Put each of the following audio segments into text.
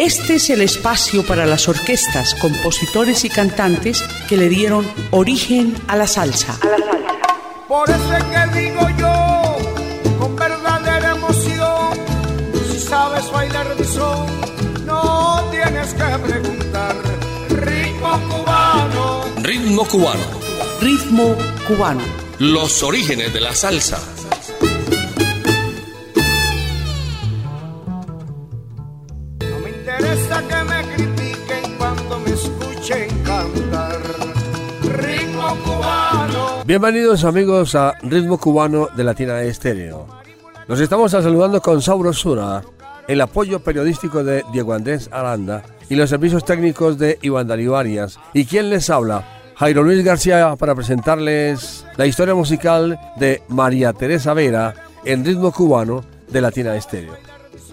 Este es el espacio para las orquestas, compositores y cantantes que le dieron origen a la salsa. Por eso es que digo yo, con verdadera emoción, si sabes bailar de son, no tienes que preguntar. Ritmo cubano. Ritmo cubano. Ritmo cubano. Los orígenes de la salsa. Bienvenidos amigos a Ritmo Cubano de Latina Estéreo. Nos estamos saludando con Saurosura, el apoyo periodístico de Diego Andrés Aranda y los servicios técnicos de Iván Darío Arias. ¿Y quién les habla? Jairo Luis García para presentarles la historia musical de María Teresa Vera en Ritmo Cubano de Latina Estéreo.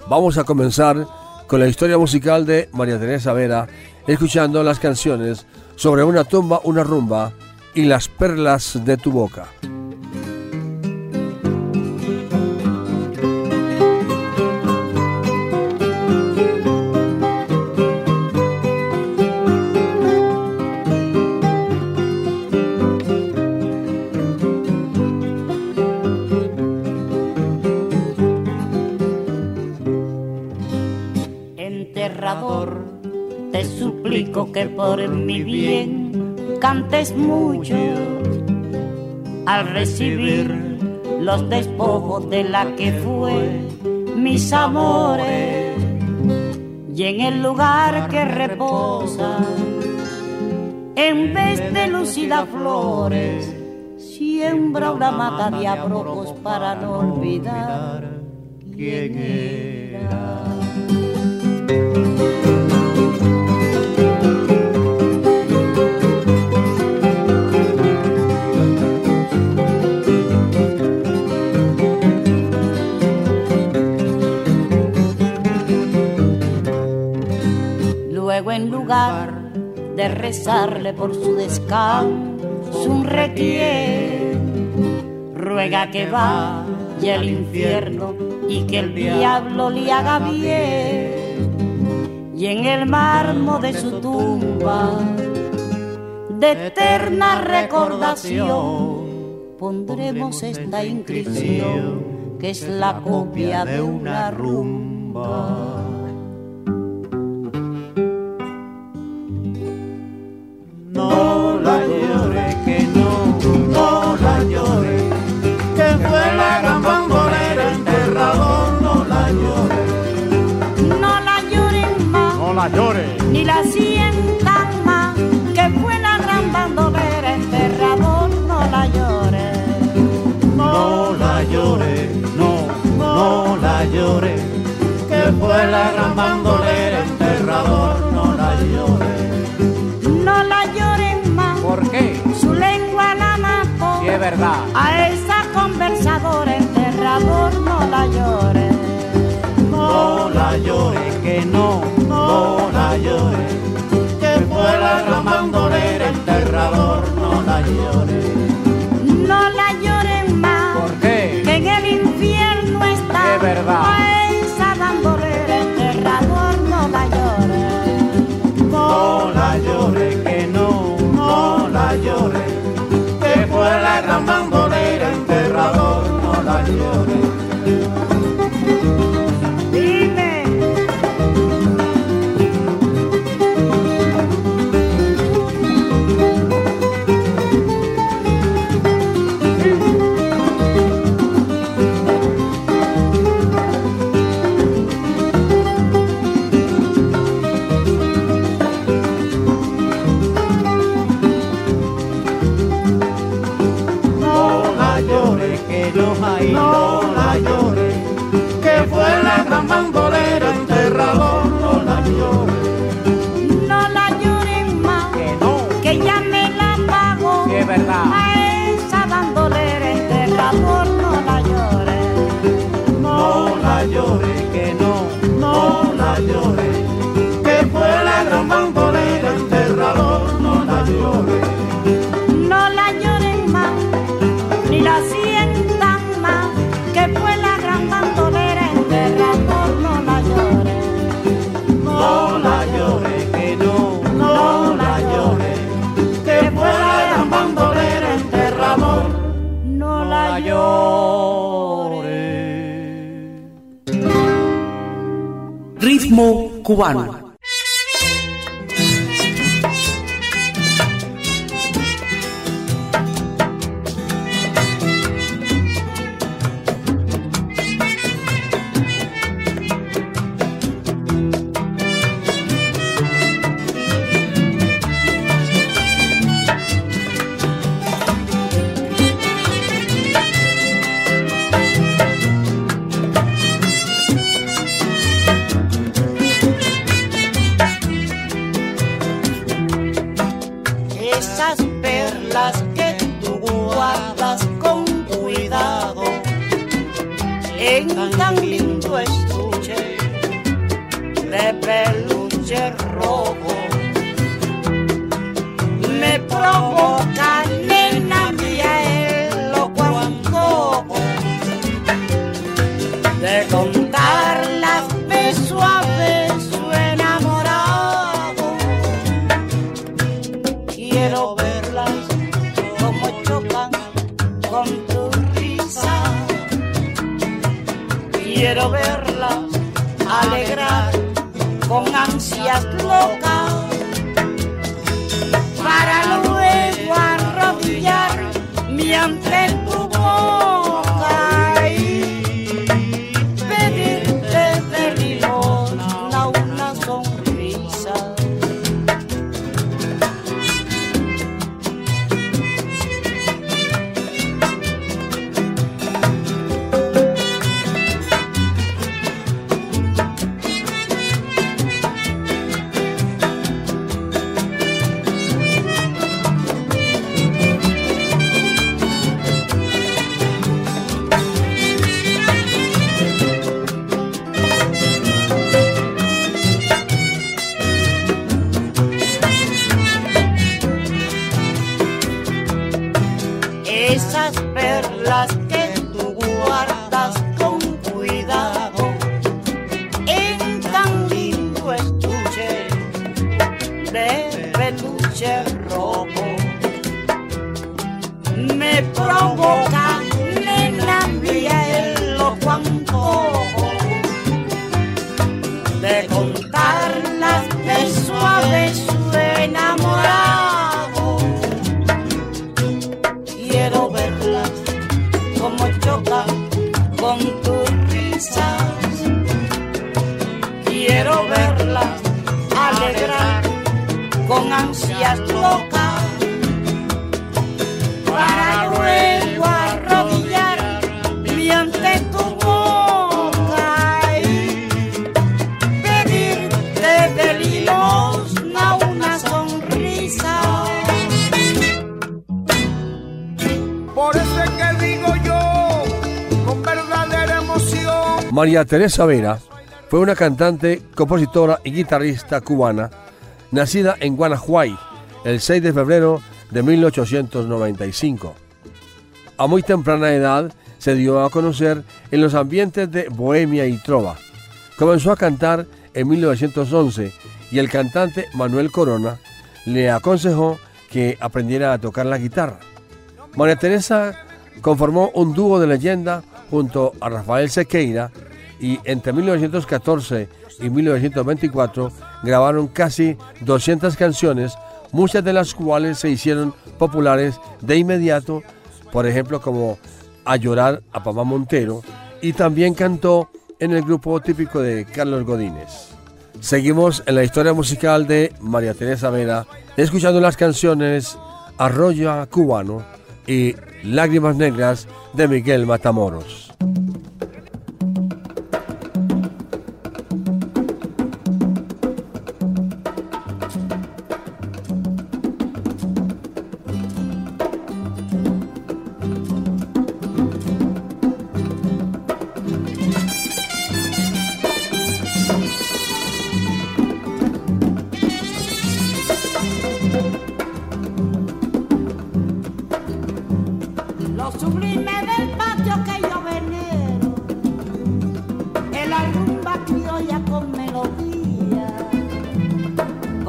Vamos a comenzar con la historia musical de María Teresa Vera, escuchando las canciones sobre una tumba, una rumba y las perlas de tu boca. Enterrador, te suplico que por mi bien cantes mucho al recibir los despojos de la que fue mis amores y en el lugar que reposa en vez de lucidas flores siembra una mata de abrojos para no olvidar quién era. Lugar de rezarle por su descanso un requiere, ruega que vaya al infierno y que el diablo le haga bien. Y en el mármol de su tumba, de eterna recordación, pondremos esta inscripción que es la copia de una rumba. La gran bandolera, enterrador, no la llore. No la lloren más. ¿Por qué? Su lengua la mató. Sí, es verdad. A esa conversadora, enterrador, no la llore. No la llore, que no no la llore, que fue la gran bandolera, enterrador, no la llore. Fue Ritmo María Teresa Vera fue una cantante, compositora y guitarrista cubana nacida en Guanajuay el 6 de febrero de 1895. A muy temprana edad se dio a conocer en los ambientes de bohemia y trova. Comenzó a cantar en 1911 y el cantante Manuel Corona le aconsejó que aprendiera a tocar la guitarra. María Teresa conformó un dúo de leyenda junto a Rafael Sequeira y entre 1914 y 1924 grabaron casi 200 canciones, muchas de las cuales se hicieron populares de inmediato, por ejemplo como A llorar a Papá Montero, y también cantó en el grupo típico de Carlos Godínez. Seguimos en la historia musical de María Teresa Vera, escuchando las canciones Arroyo Cubano y Lágrimas Negras de Miguel Matamoros.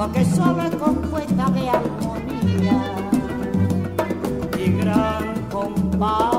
Arroya cubano, eso es tu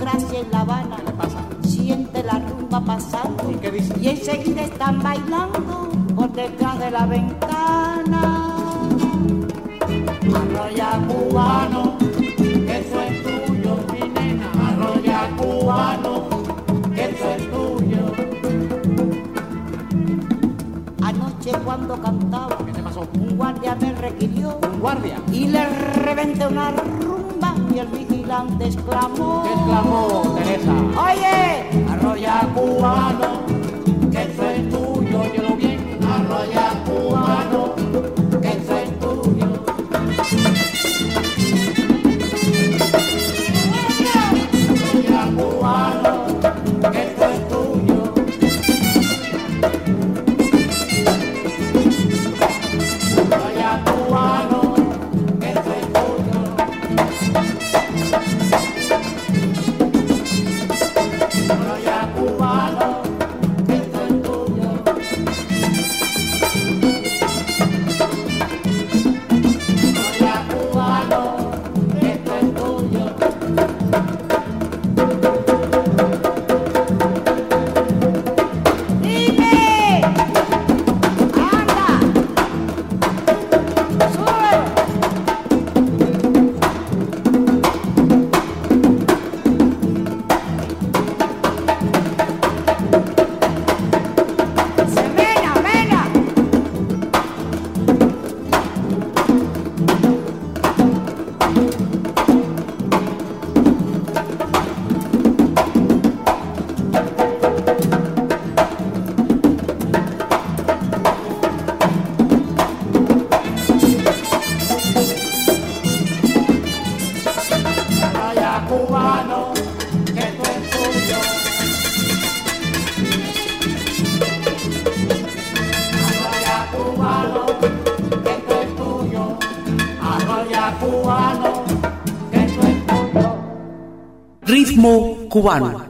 democracia en La Habana. ¿Qué pasa? Siente la rumba pasando. ¿Y qué dice? Y enseguida están bailando por detrás de la ventana. Arroya cubano, eso es tuyo, mi nena. Arroya cubano, eso es tuyo. Anoche cuando cantaba. Un guardia me requirió. ¿Un guardia? Y le reventé una rumba y el vigilante exclamó. ¿Qué exclamó Teresa? Oye, Arroya cubano, Ritmo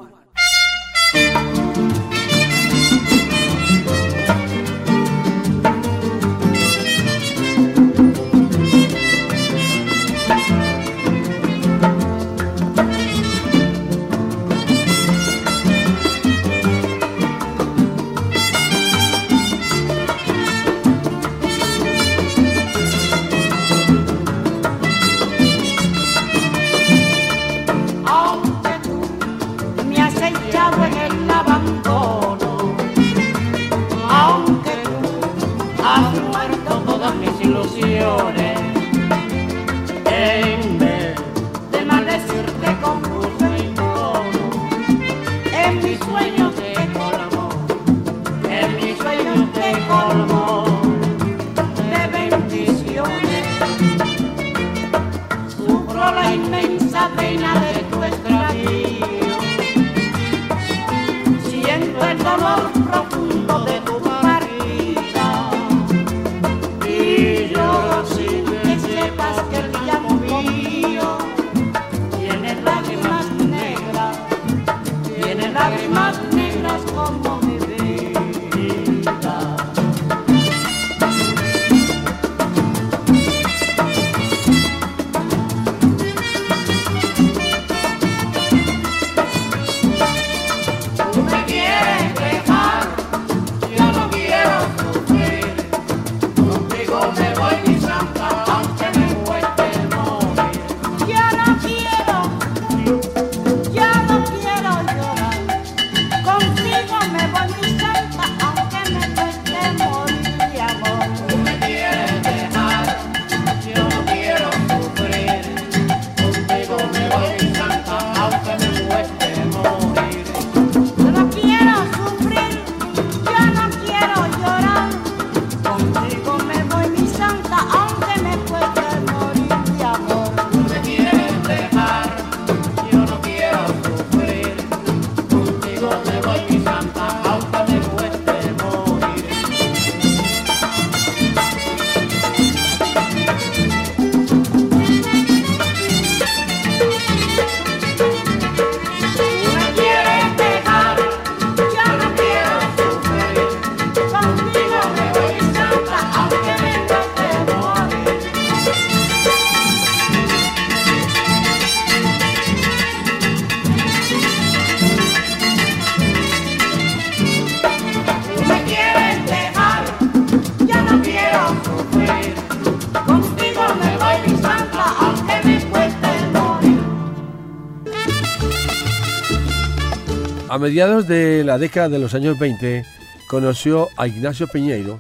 mediados de la década de los años 20 conoció a Ignacio Peñeiro,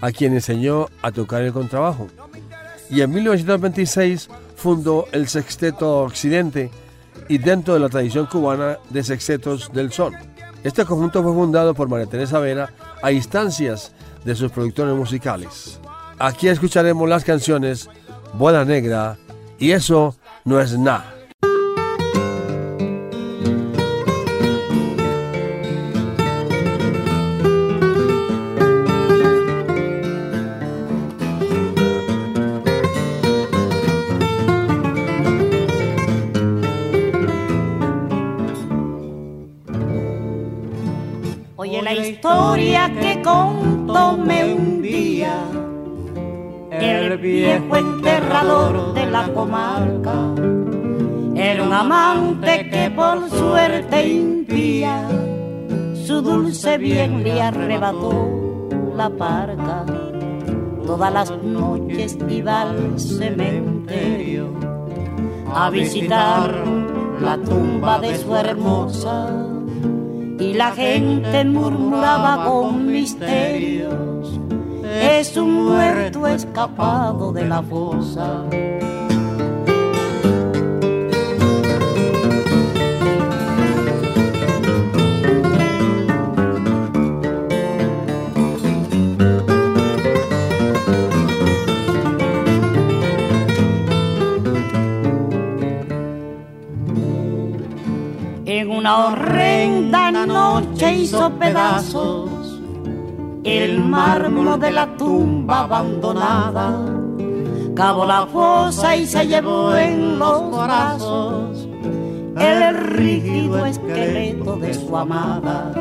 a quien enseñó a tocar el contrabajo. Y en 1926 fundó el Sexteto Occidente y dentro de la tradición cubana de sextetos del son. Este conjunto fue fundado por María Teresa Vera a instancias de sus productores musicales. Aquí escucharemos las canciones Bola Negra y Eso no es nada. Historia que contóme un día el viejo enterrador de la comarca. Era un amante que por suerte impía su dulce bien le arrebató la parca. Todas las noches iba al cementerio a visitar la tumba de su hermosa y la gente murmuraba con misterios, es un muerto escapado de la fosa. Una horrenda noche hizo pedazos el mármol de la tumba abandonada. Cavó la fosa y se llevó en los brazos el rígido esqueleto de su amada.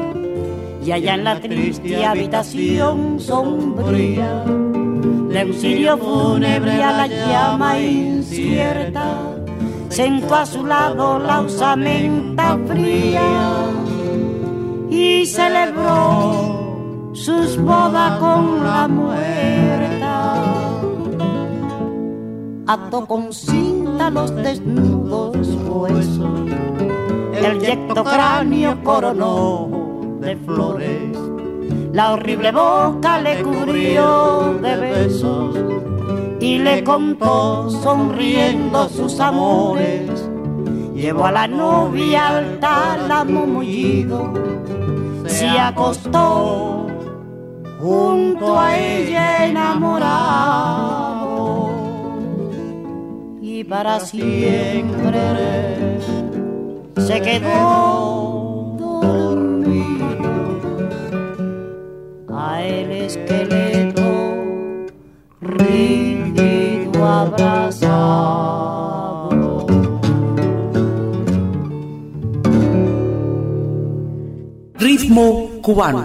Y allá en la triste habitación sombría, un cirio fúnebre a la llama incierta sentó a su lado la osamenta fría y celebró sus bodas con la muerta. Ató con cinta los desnudos huesos, el yecto cráneo coronó de flores, la horrible boca le cubrió de besos y le contó sonriendo sus amores. Llevó a la novia al tálamo mullido, se acostó junto a ella enamorado y para siempre se quedó dormido a el esqueleto rígido Ritmo cubano.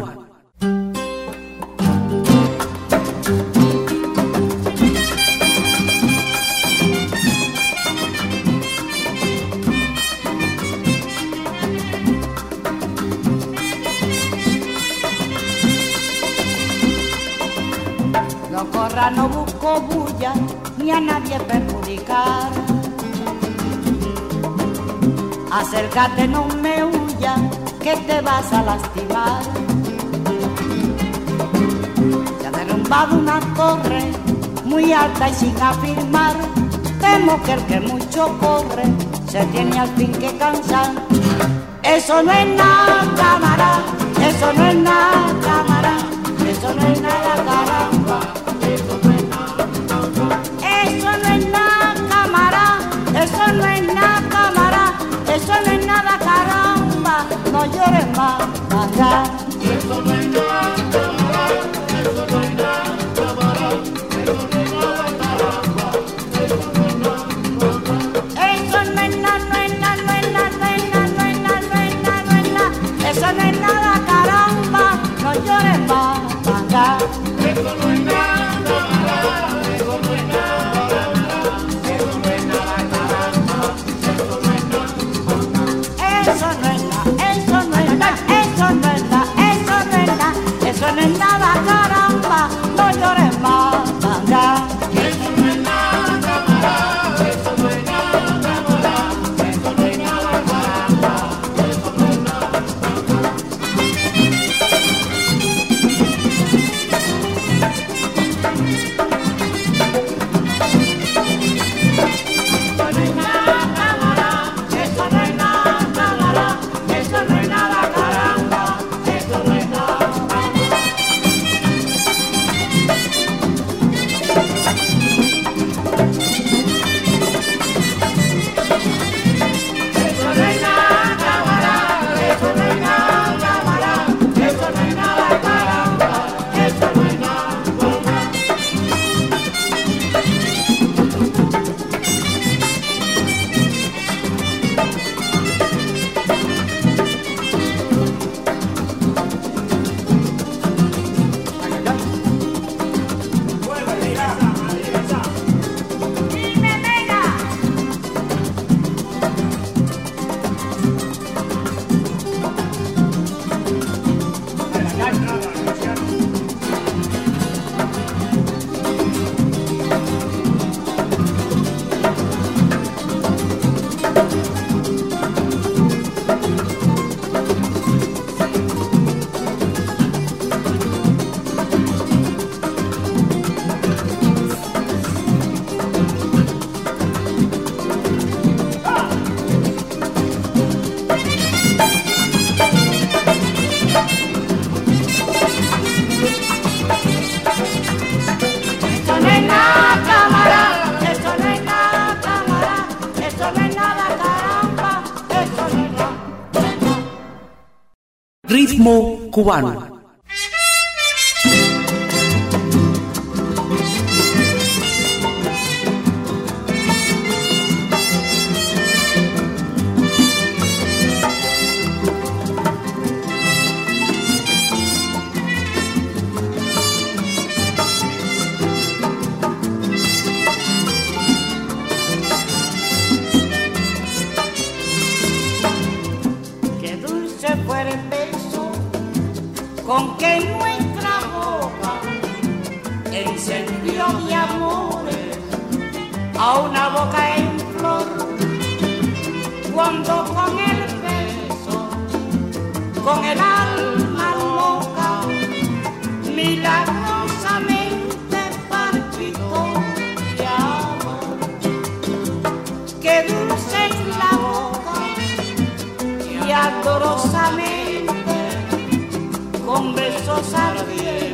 No corra, no busco bulla, ni a nadie perjudicar. Acércate, no me huyas, que te vas a lastimar. Se ha derrumbado una torre muy alta y sin afirmar. Temo que el que mucho corre se tiene al fin que cansar. Eso no es nada, cámara, eso no es nada, cámara, más, cubano. con que nuestra boca encendió de amores a una boca en flor, cuando con el beso, con el alma loca, milagrosamente palpitó de amor, que dulce es la boca y adorosamente con besos ardientes.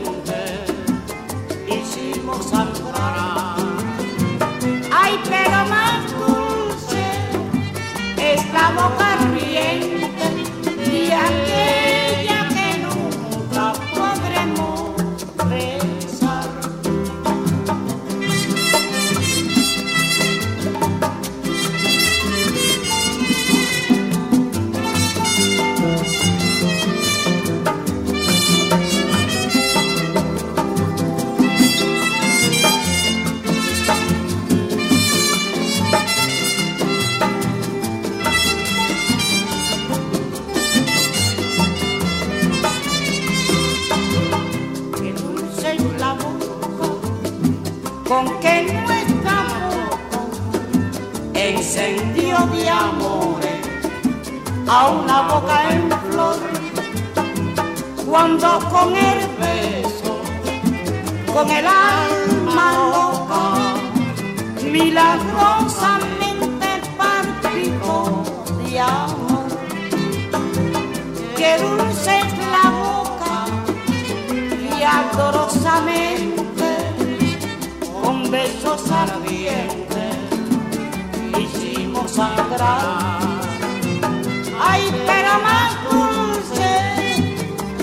a una boca en flor. Cuando con el beso, con el alma loca, milagrosamente partido de amor. Qué dulce es la boca y adorosamente con besos ardientes hicimos sangrar.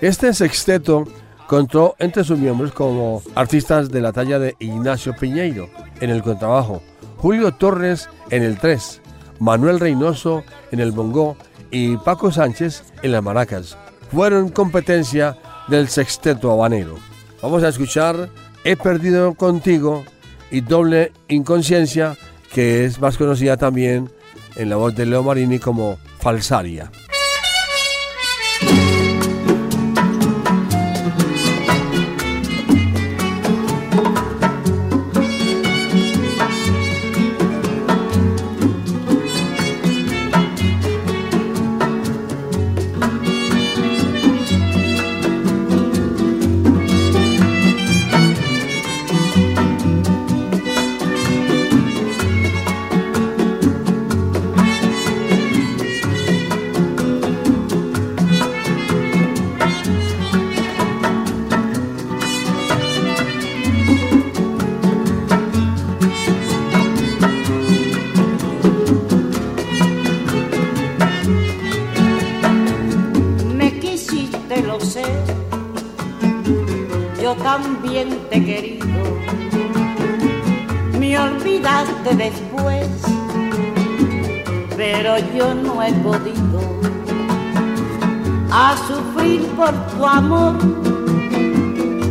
Este sexteto contó entre sus miembros como artistas de la talla de Ignacio Piñeiro en el contrabajo, Julio Torres en el 3, Manuel Reynoso en el bongo y Paco Sánchez en las maracas. Fueron competencia del sexteto habanero. Vamos a escuchar He perdido contigo y Doble Inconsciencia, que es más conocida también en la voz de Leo Marini como Falsaria. Pero yo no he podido a sufrir por tu amor.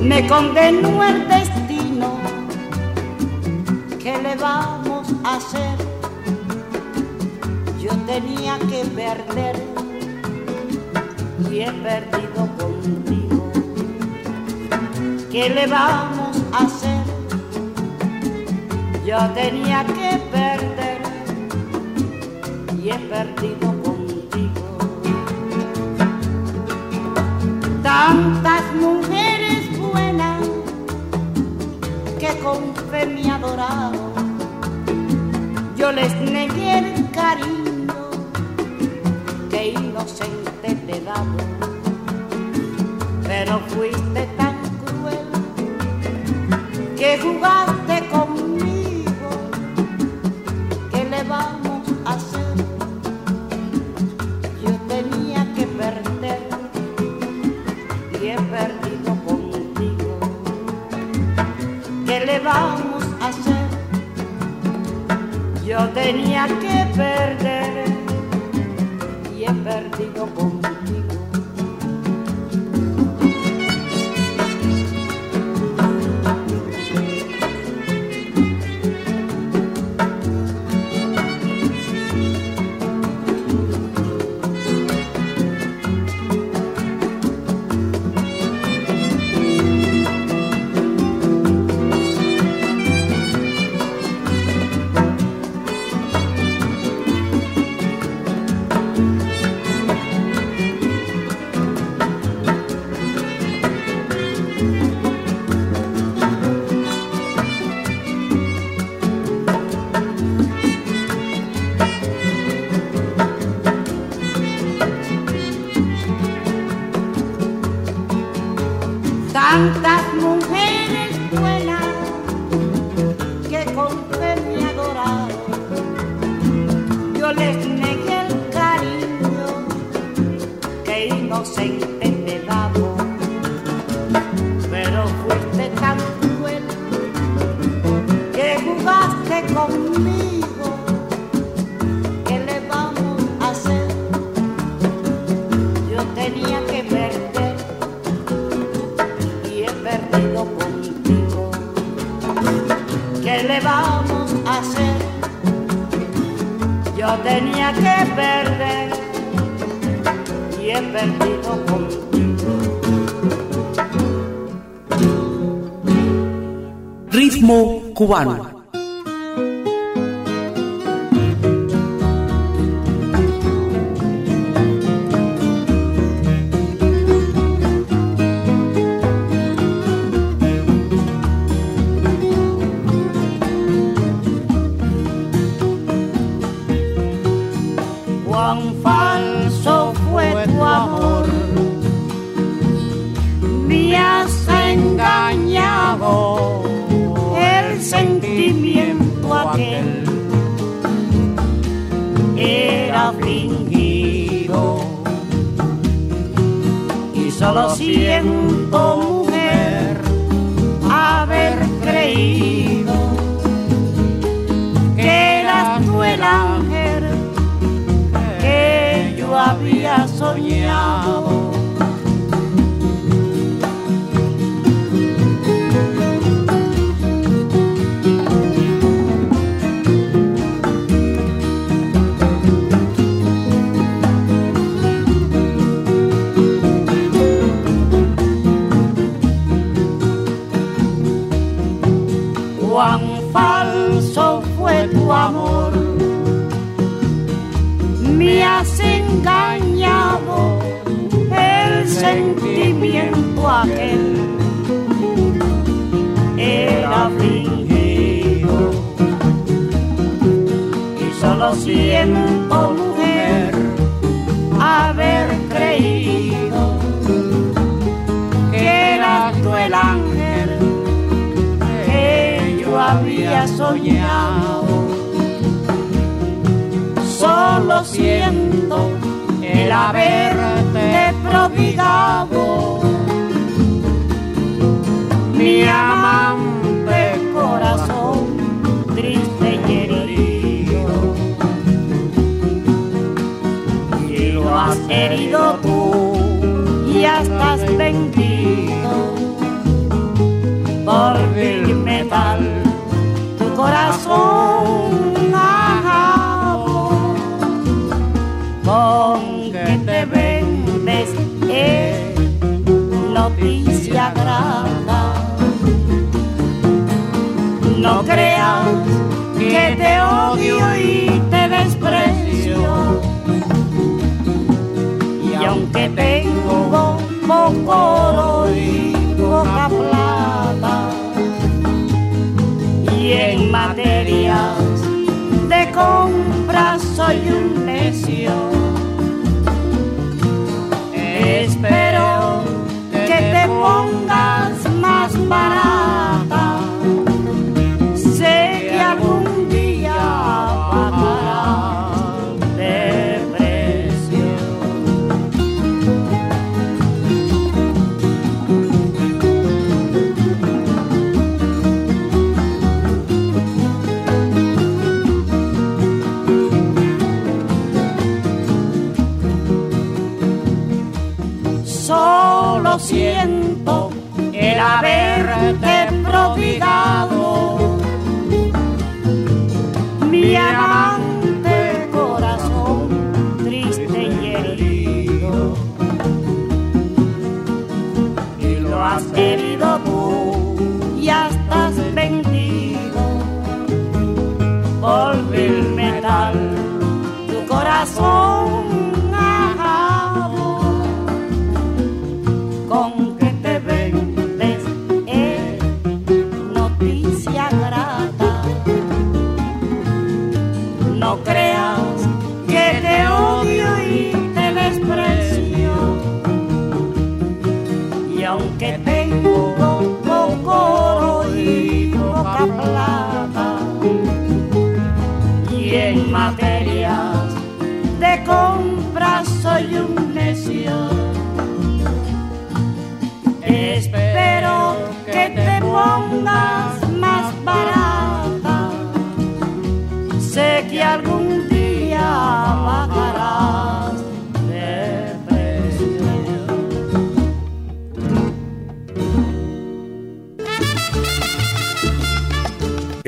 Me condenó el destino, ¿qué le vamos a hacer? Yo tenía que perder y he perdido contigo. ¿Qué le vamos a hacer? Yo tenía que perder y he perdido contigo. Tantas mujeres buenas que con fe me yo les negué el cariño que inocente te daba, pero fuiste tenía que perder y he perdido contigo. Yo tenía que perder y he perdido contigo. Ritmo cubano. Y solo siento mujer haber creído que eras tú el ángel que yo había soñado solo siento el haberte prodigado. Mi amante herido tú ya estás vendido por vil metal tu corazón ajado con que te vendes es noticia grata. No creas que te odio y tengo poco oro y poca plata, y en materias de compra soy un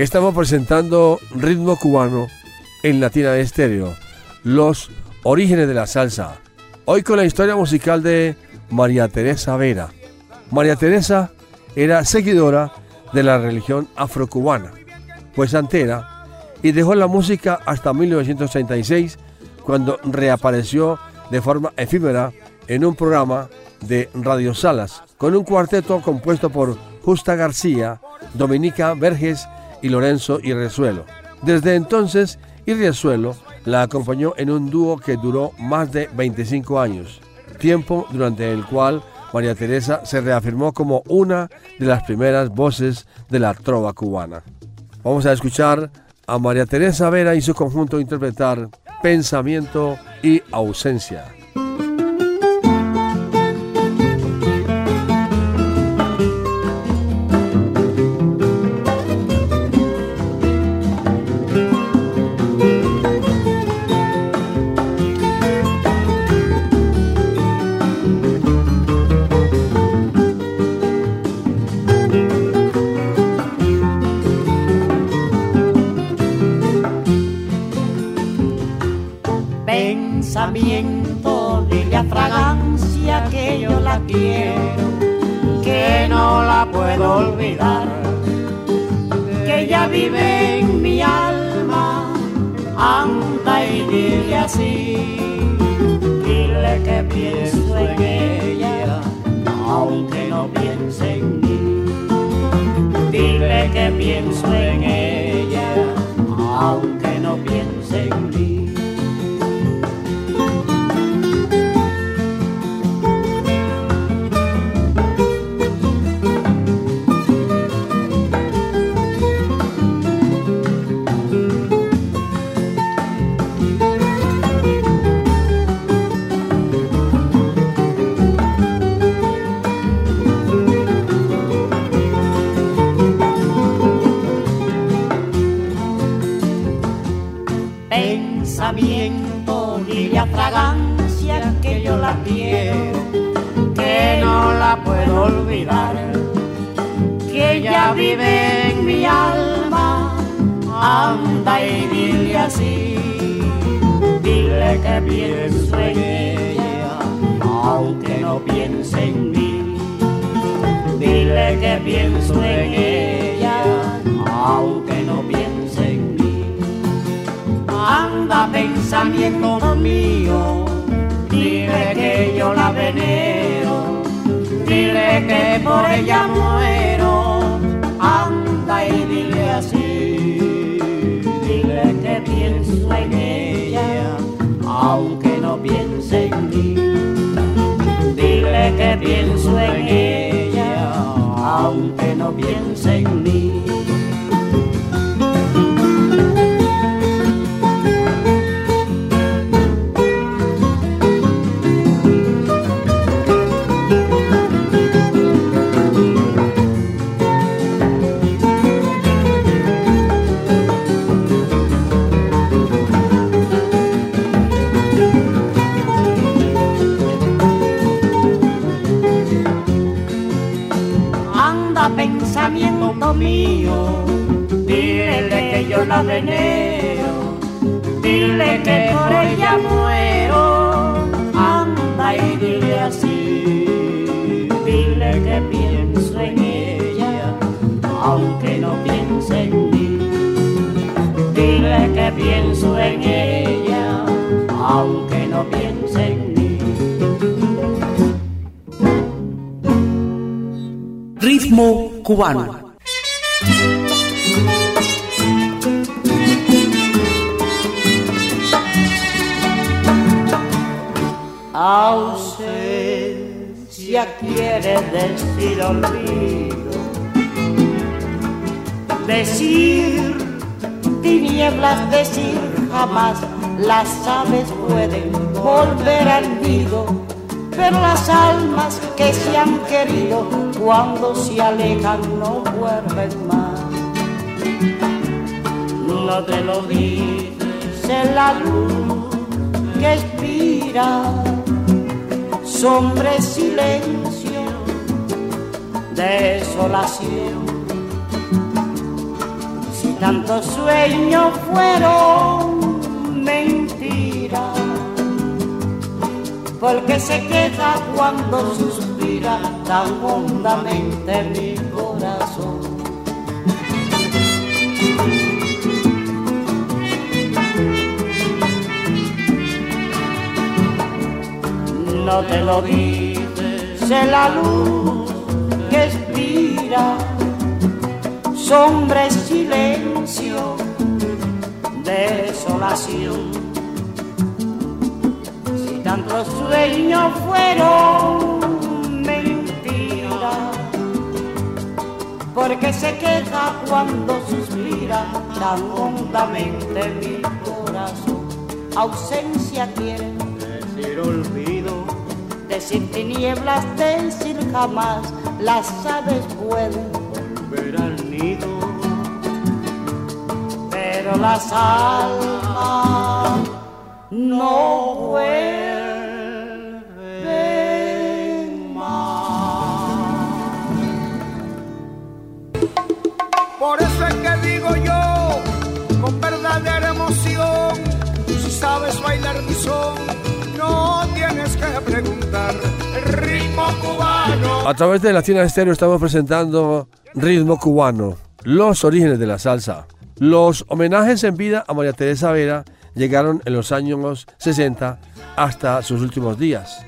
Estamos presentando ritmo cubano en Latina Estéreo, los orígenes de la salsa. Hoy con la historia musical de María Teresa Vera. María Teresa era seguidora de la religión afrocubana, pues santera, y dejó la música hasta 1936, cuando reapareció de forma efímera en un programa de Radio Salas, con un cuarteto compuesto por Justa García, Dominica Verges y Lorenzo Irresuelo. Desde entonces, Irresuelo la acompañó en un dúo que duró más de 25 años, tiempo durante el cual María Teresa se reafirmó como una de las primeras voces de la trova cubana. Vamos a escuchar a María Teresa Vera y su conjunto interpretar Pensamiento y Ausencia. Dile que por ella muero, anda y dile así, dile que pienso en ella, aunque no piense en mí, dile que pienso en ella, aunque no piense en mí. Ritmo cubano. Olvido, decir tinieblas, decir jamás. Las aves pueden volver al nido, pero las almas que se han querido cuando se alejan no vuelven más. No te lo dice la luz que expira, sombra, silencio, desolación. Si tantos sueños fueron mentira, porque se queda cuando suspira tan hondamente mi corazón. no te lo dice la luz expira, sombra, silencio, desolación. Si tantos sueños fueron mentira, porque se queja cuando suspira tan hondamente mi corazón. Ausencia quiere decir olvido, decir tinieblas, decir jamás, las aves pueden volver al nido, pero las almas no vuelven más. Por eso es que digo yo, con verdadera emoción, si sabes bailar mi son, A través de Latina Estéreo estamos presentando Ritmo Cubano, los orígenes de la salsa. Los homenajes en vida a María Teresa Vera llegaron en los años 60 hasta sus últimos días.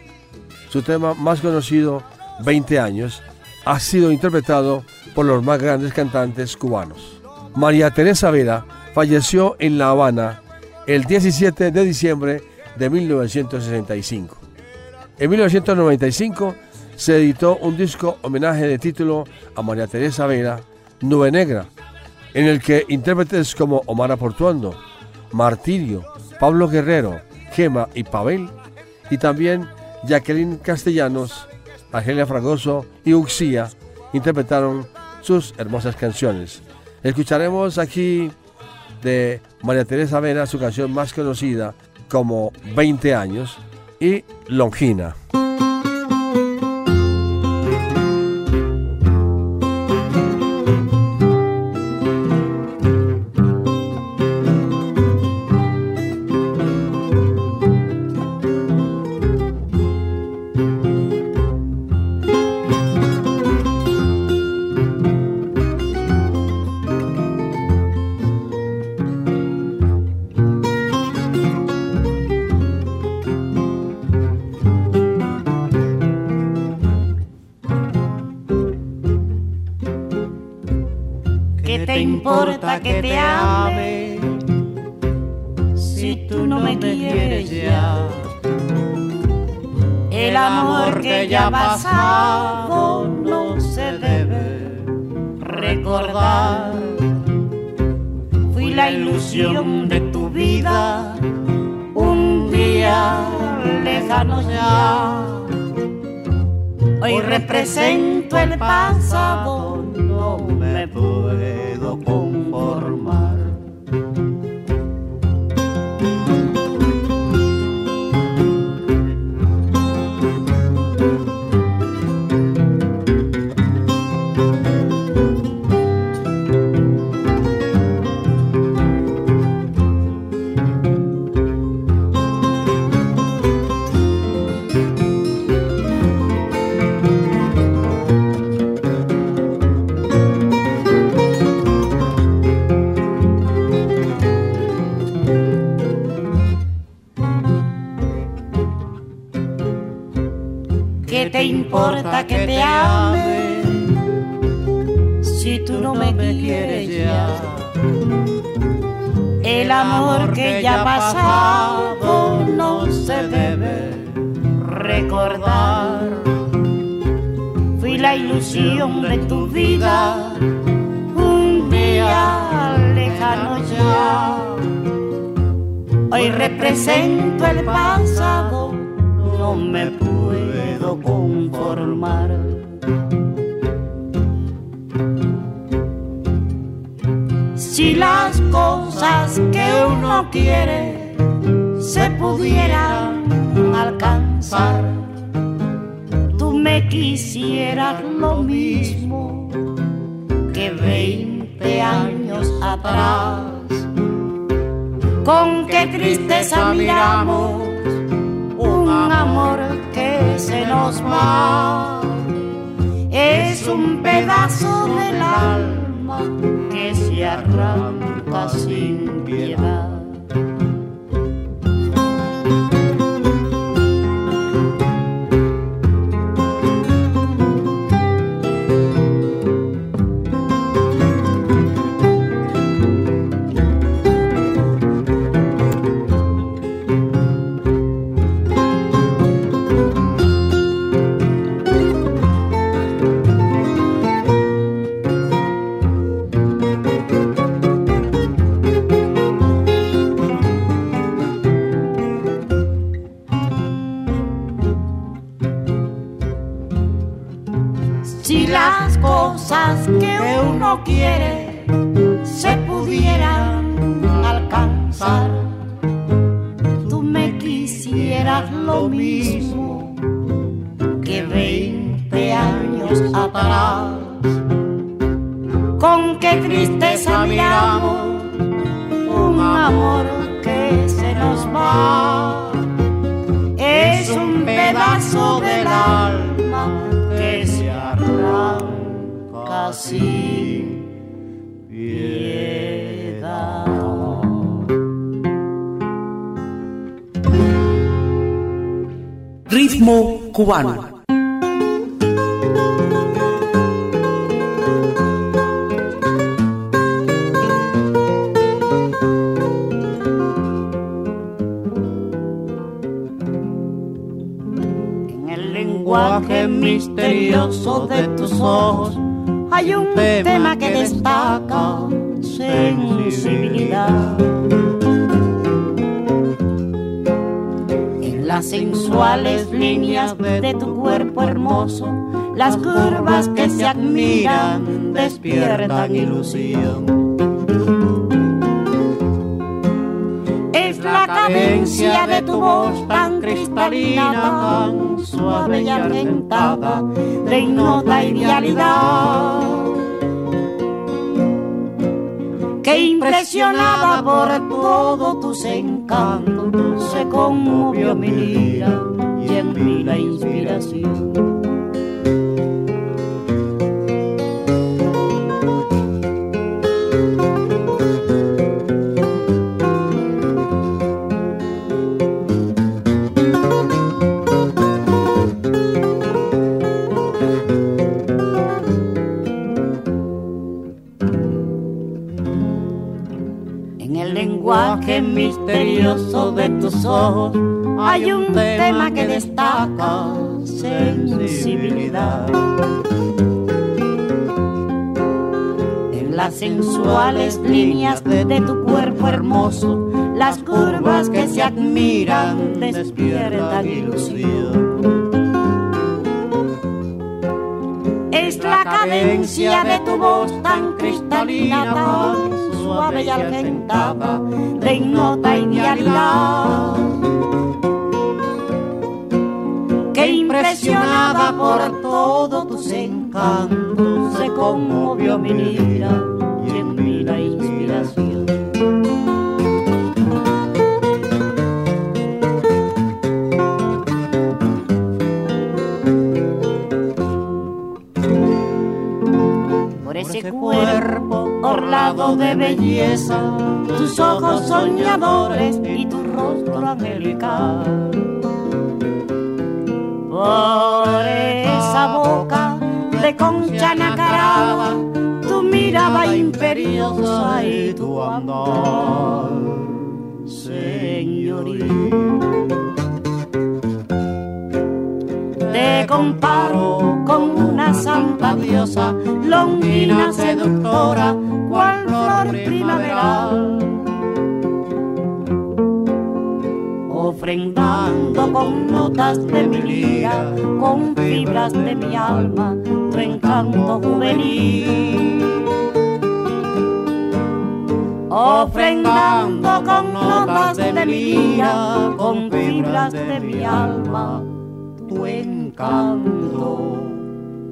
Su tema más conocido, 20 años, ha sido interpretado por los más grandes cantantes cubanos. María Teresa Vera falleció en La Habana el 17 de diciembre de 1965. En 1995 se editó un disco homenaje de título a María Teresa Vera, Nube Negra, en el que intérpretes como Omar Portuondo, Martirio, Pablo Guerrero, Gema y Pavel, y también Jacqueline Castellanos, Argelia Fragoso y Uxía interpretaron sus hermosas canciones. Escucharemos aquí de María Teresa Vera su canción más conocida como 20 años y Longina. Ilusión de tu vida un día lejano ya. Hoy represento el pasado, no me puedo conformar. Si las cosas que uno quiere se pudieran alcanzar, tú me quisieras tristeza miramos un amor que se nos va. Es un pedazo del alma que se arranca sin piedad. Lenguaje misterioso de tus ojos hay un tema que destaca sensibilidad. En las sensuales líneas de tu cuerpo hermoso, las curvas que se admiran despiertan ilusión. Es la cadencia de tu voz tan cristalina, tan suave y argentada, de ignota idealidad. Que impresionada por todos tus encantos, se conmovió mi lira y en mí la inspiración. Tus ojos hay un tema que destaca sensibilidad. En las sensuales líneas de tu cuerpo hermoso, las curvas que se admiran despiertan ilusión. Es la cadencia de tu voz tan cristalina, suave y argentada, de ignota idealidad que impresionada por todos tus encantos se conmovió mi vida y en mí la inspiración. Por ese cuerpo orlado de belleza, tus ojos soñadores y tu rostro angelical por esa boca de concha nacarada, tu mirada imperiosa y tu andar, señorita. Comparo con una santa diosa, longina seductora, cual flor primaveral ofrendando con notas de mi lira, con fibras de mi alma, tu encanto juvenil. Ofrendando con notas de mi lira, con fibras de mi alma, tu encanto juvenil.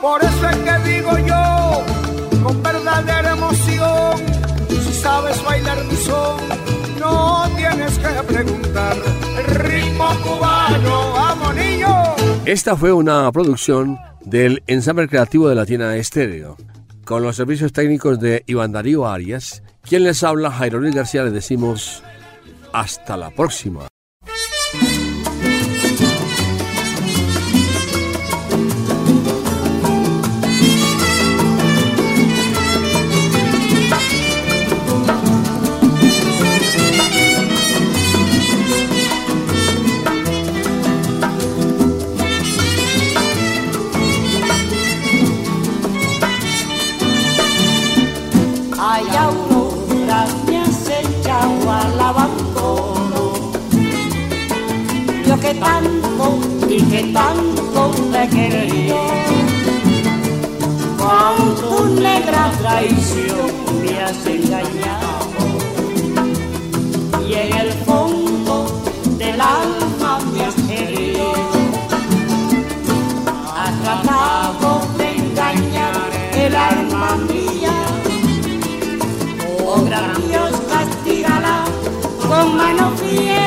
Por eso es que digo yo, con verdadera emoción, si sabes bailar mi son, no tienes que preguntar. El ritmo cubano, vamos niño. Esta fue una producción del ensamble creativo de Latina Estéreo, con los servicios técnicos de Iván Darío Arias. Quien les habla, Jairo Luis García, le decimos hasta la próxima. Y que tanto te querido. Con tu negra traición me has engañado. Y en el fondo del alma me has herido. Has tratado de engañar el alma mía. Oh gran Dios, castígala con mano fiera,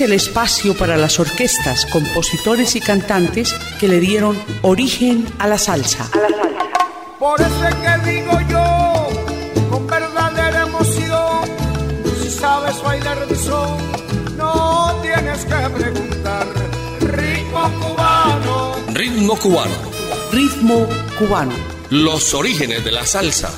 es el espacio para las orquestas, compositores y cantantes que le dieron origen a la salsa. Por eso es que digo yo, con verdadera emoción, si sabes bailar de son, no tienes que preguntar. Ritmo cubano, Ritmo cubano. Ritmo cubano. Los orígenes de la salsa.